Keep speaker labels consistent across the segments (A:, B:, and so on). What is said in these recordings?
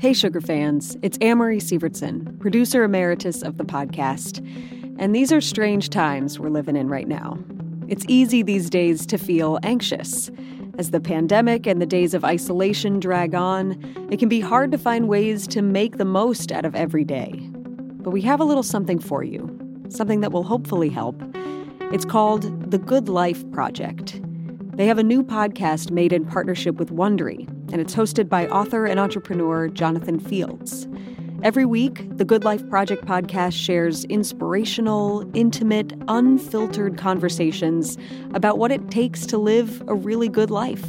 A: Hey, Sugar fans, it's Amory Sievertson, producer emeritus of the podcast. And these are strange times we're living in right now. It's easy these days to feel anxious. As the pandemic and the days of isolation drag on, it can be hard to find ways to make the most out of every day. But we have a little something for you, something that will hopefully help. It's called The Good Life Project. They have a new podcast made in partnership with Wondery, and it's hosted by author and entrepreneur Jonathan Fields. Every week, the Good Life Project podcast shares inspirational, intimate, unfiltered conversations about what it takes to live a really good life.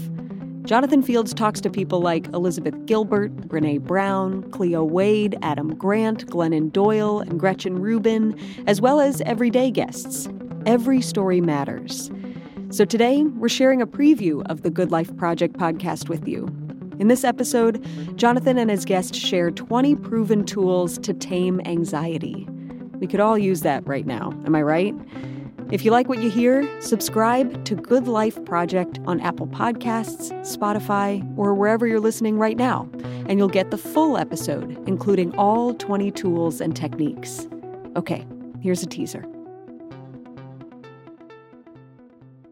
A: Jonathan Fields talks to people like Elizabeth Gilbert, Brene Brown, Cleo Wade, Adam Grant, Glennon Doyle, and Gretchen Rubin, as well as everyday guests. Every story matters. So today, we're sharing a preview of the Good Life Project podcast with you. In this episode, Jonathan and his guest share 20 proven tools to tame anxiety. We could all use that right now, am I right? If you like what you hear, subscribe to Good Life Project on Apple Podcasts, Spotify, or wherever you're listening right now, and you'll get the full episode, including all 20 tools and techniques. Okay, here's a teaser.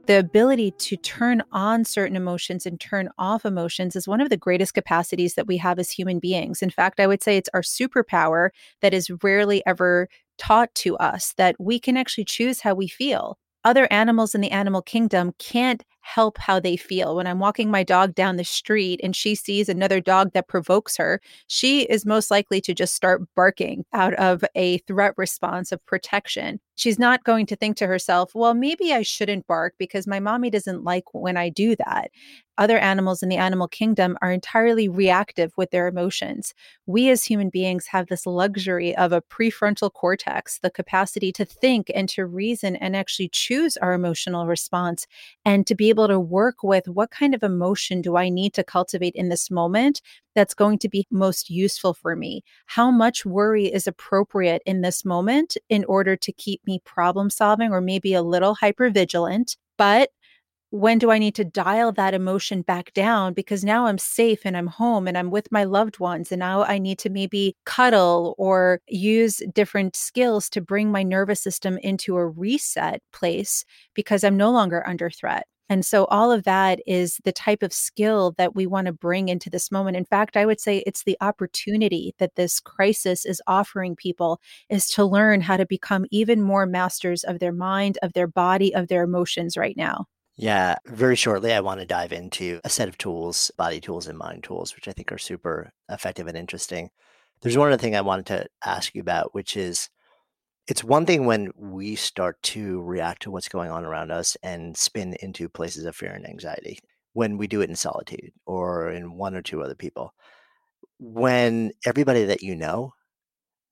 B: The ability to turn on certain emotions and turn off emotions is one of the greatest capacities that we have as human beings. In fact, I would say it's our superpower that is rarely ever taught to us that we can actually choose how we feel. Other animals in the animal kingdom can't help how they feel. When I'm walking my dog down the street and she sees another dog that provokes her, she is most likely to just start barking out of a threat response of protection. She's not going to think to herself, well, maybe I shouldn't bark because my mommy doesn't like when I do that. Other animals in the animal kingdom are entirely reactive with their emotions. We as human beings have this luxury of a prefrontal cortex, the capacity to think and to reason and actually choose our emotional response and to be able able to work with what kind of emotion do I need to cultivate in this moment that's going to be most useful for me? How much worry is appropriate in this moment in order to keep me problem solving or maybe a little hyper vigilant? But when do I need to dial that emotion back down? Because now I'm safe and I'm home and I'm with my loved ones. And now I need to maybe cuddle or use different skills to bring my nervous system into a reset place because I'm no longer under threat. And so all of that is the type of skill that we want to bring into this moment. In fact, I would say it's the opportunity that this crisis is offering people is to learn how to become even more masters of their mind, of their body, of their emotions right now.
C: Yeah, very shortly, I want to dive into a set of tools, body tools and mind tools, which I think are super effective and interesting. There's one other thing I wanted to ask you about, which is it's one thing when we start to react to what's going on around us and spin into places of fear and anxiety when we do it in solitude or in one or two other people. When everybody that you know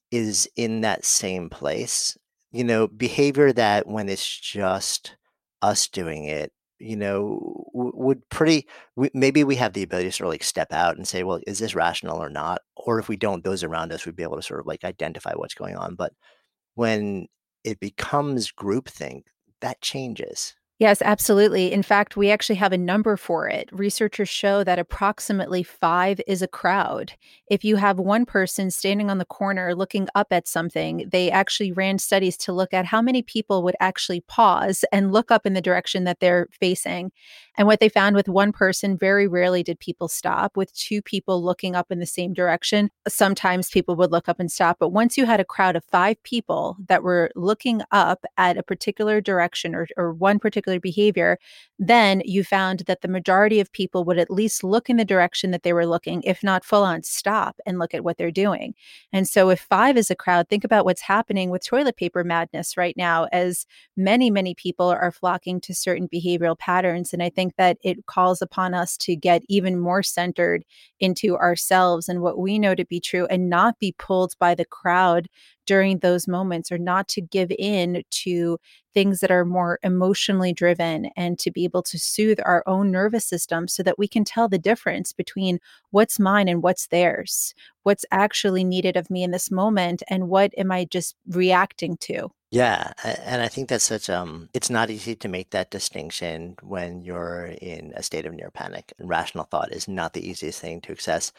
C: is in that same place, you know, behavior that when it's just us doing it, you know, would pretty maybe we have the ability to sort of like step out and say, well, is this rational or not? Or if we don't, those around us would be able to sort of like identify what's going on. But when it becomes groupthink, that changes.
B: Yes, absolutely. In fact, we actually have a number for it. Researchers show that approximately five is a crowd. If you have one person standing on the corner looking up at something, they actually ran studies to look at how many people would actually pause and look up in the direction that they're facing. And what they found with one person, very rarely did people stop. With two people looking up in the same direction, sometimes people would look up and stop. But once you had a crowd of five people that were looking up at a particular direction or, or one particular behavior, then you found that the majority of people would at least look in the direction that they were looking, if not full on stop and look at what they're doing. And so, if five is a crowd, think about what's happening with toilet paper madness right now, as many, many people are flocking to certain behavioral patterns. And I think that it calls upon us to get even more centered into ourselves and what we know to be true and not be pulled by the crowd during those moments or not to give in to things that are more emotionally driven and to be able to soothe our own nervous system so that we can tell the difference between what's mine and what's theirs, what's actually needed of me in this moment, and what am I just reacting to.
C: Yeah, and I think that's such um it's not easy to make that distinction when you're in a state of near panic. Rational thought is not the easiest thing to access.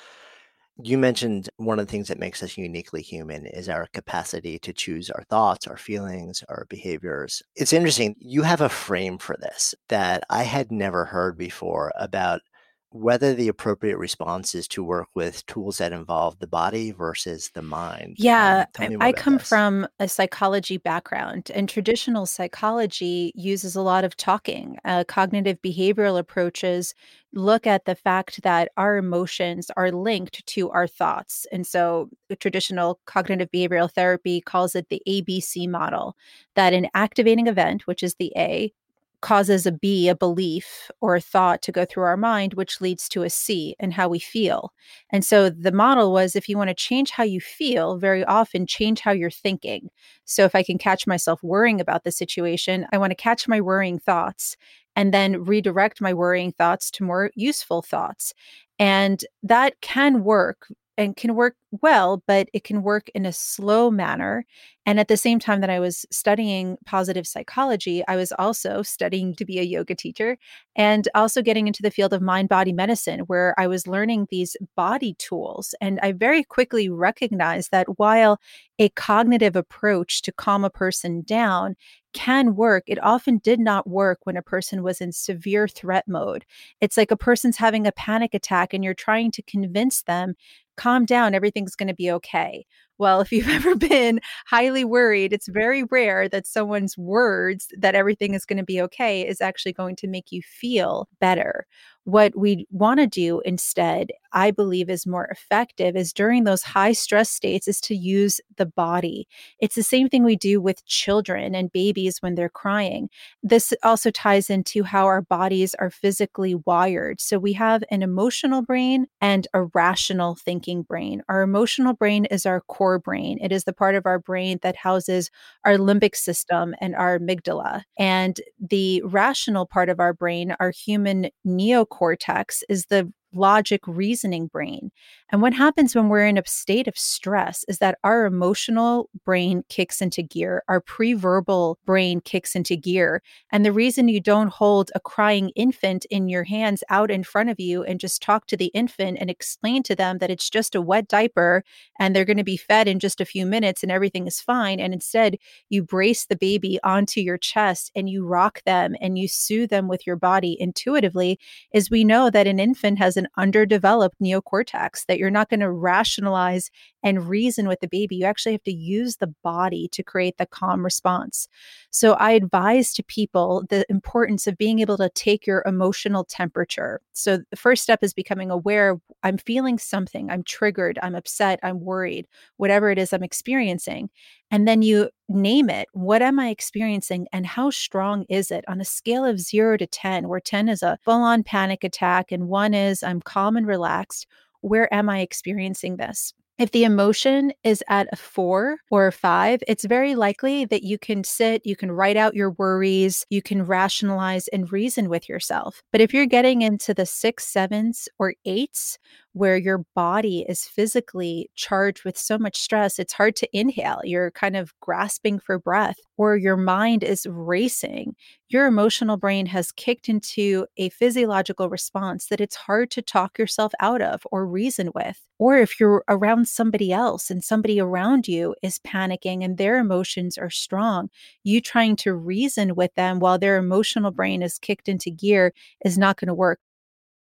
C: You mentioned one of the things that makes us uniquely human is our capacity to choose our thoughts, our feelings, our behaviors. It's interesting. You have a frame for this that I had never heard before about whether the appropriate response is to work with tools that involve the body versus the mind.
B: Yeah, um, I, I come from a psychology background, and traditional psychology uses a lot of talking. Uh, cognitive behavioral approaches look at the fact that our emotions are linked to our thoughts. And so, traditional cognitive behavioral therapy calls it the ABC model that an activating event, which is the A, causes a B, a belief or a thought to go through our mind, which leads to a C and how we feel. And so the model was if you want to change how you feel, very often change how you're thinking. So if I can catch myself worrying about the situation, I want to catch my worrying thoughts and then redirect my worrying thoughts to more useful thoughts. And that can work and can work well, but it can work in a slow manner. And at the same time that I was studying positive psychology, I was also studying to be a yoga teacher and also getting into the field of mind body medicine, where I was learning these body tools. And I very quickly recognized that while a cognitive approach to calm a person down can work, it often did not work when a person was in severe threat mode. It's like a person's having a panic attack and you're trying to convince them calm down, everything's going to be okay. Well, if you've ever been highly worried, it's very rare that someone's words that everything is going to be okay is actually going to make you feel better. What we want to do instead, I believe, is more effective is during those high stress states, is to use the body. It's the same thing we do with children and babies when they're crying. This also ties into how our bodies are physically wired. So we have an emotional brain and a rational thinking brain. Our emotional brain is our core brain, it is the part of our brain that houses our limbic system and our amygdala. And the rational part of our brain, our human neocortex, cortex is the logic reasoning brain. And what happens when we're in a state of stress is that our emotional brain kicks into gear, our pre-verbal brain kicks into gear. And the reason you don't hold a crying infant in your hands out in front of you and just talk to the infant and explain to them that it's just a wet diaper and they're going to be fed in just a few minutes and everything is fine. And instead, you brace the baby onto your chest and you rock them and you soothe them with your body intuitively, is we know that an infant has underdeveloped neocortex that you're not going to rationalize and reason with the baby. You actually have to use the body to create the calm response. So I advise to people the importance of being able to take your emotional temperature. So the first step is becoming aware I'm feeling something, I'm triggered, I'm upset, I'm worried, whatever it is I'm experiencing. And then you name it. What am I experiencing and how strong is it on a scale of zero to 10, where 10 is a full on panic attack and one is I'm calm and relaxed? Where am I experiencing this? If the emotion is at a four or a five, it's very likely that you can sit, you can write out your worries, you can rationalize and reason with yourself. But if you're getting into the six, sevens, or eights, where your body is physically charged with so much stress, it's hard to inhale. You're kind of grasping for breath, or your mind is racing. Your emotional brain has kicked into a physiological response that it's hard to talk yourself out of or reason with. Or if you're around somebody else and somebody around you is panicking and their emotions are strong, you trying to reason with them while their emotional brain is kicked into gear is not going to work.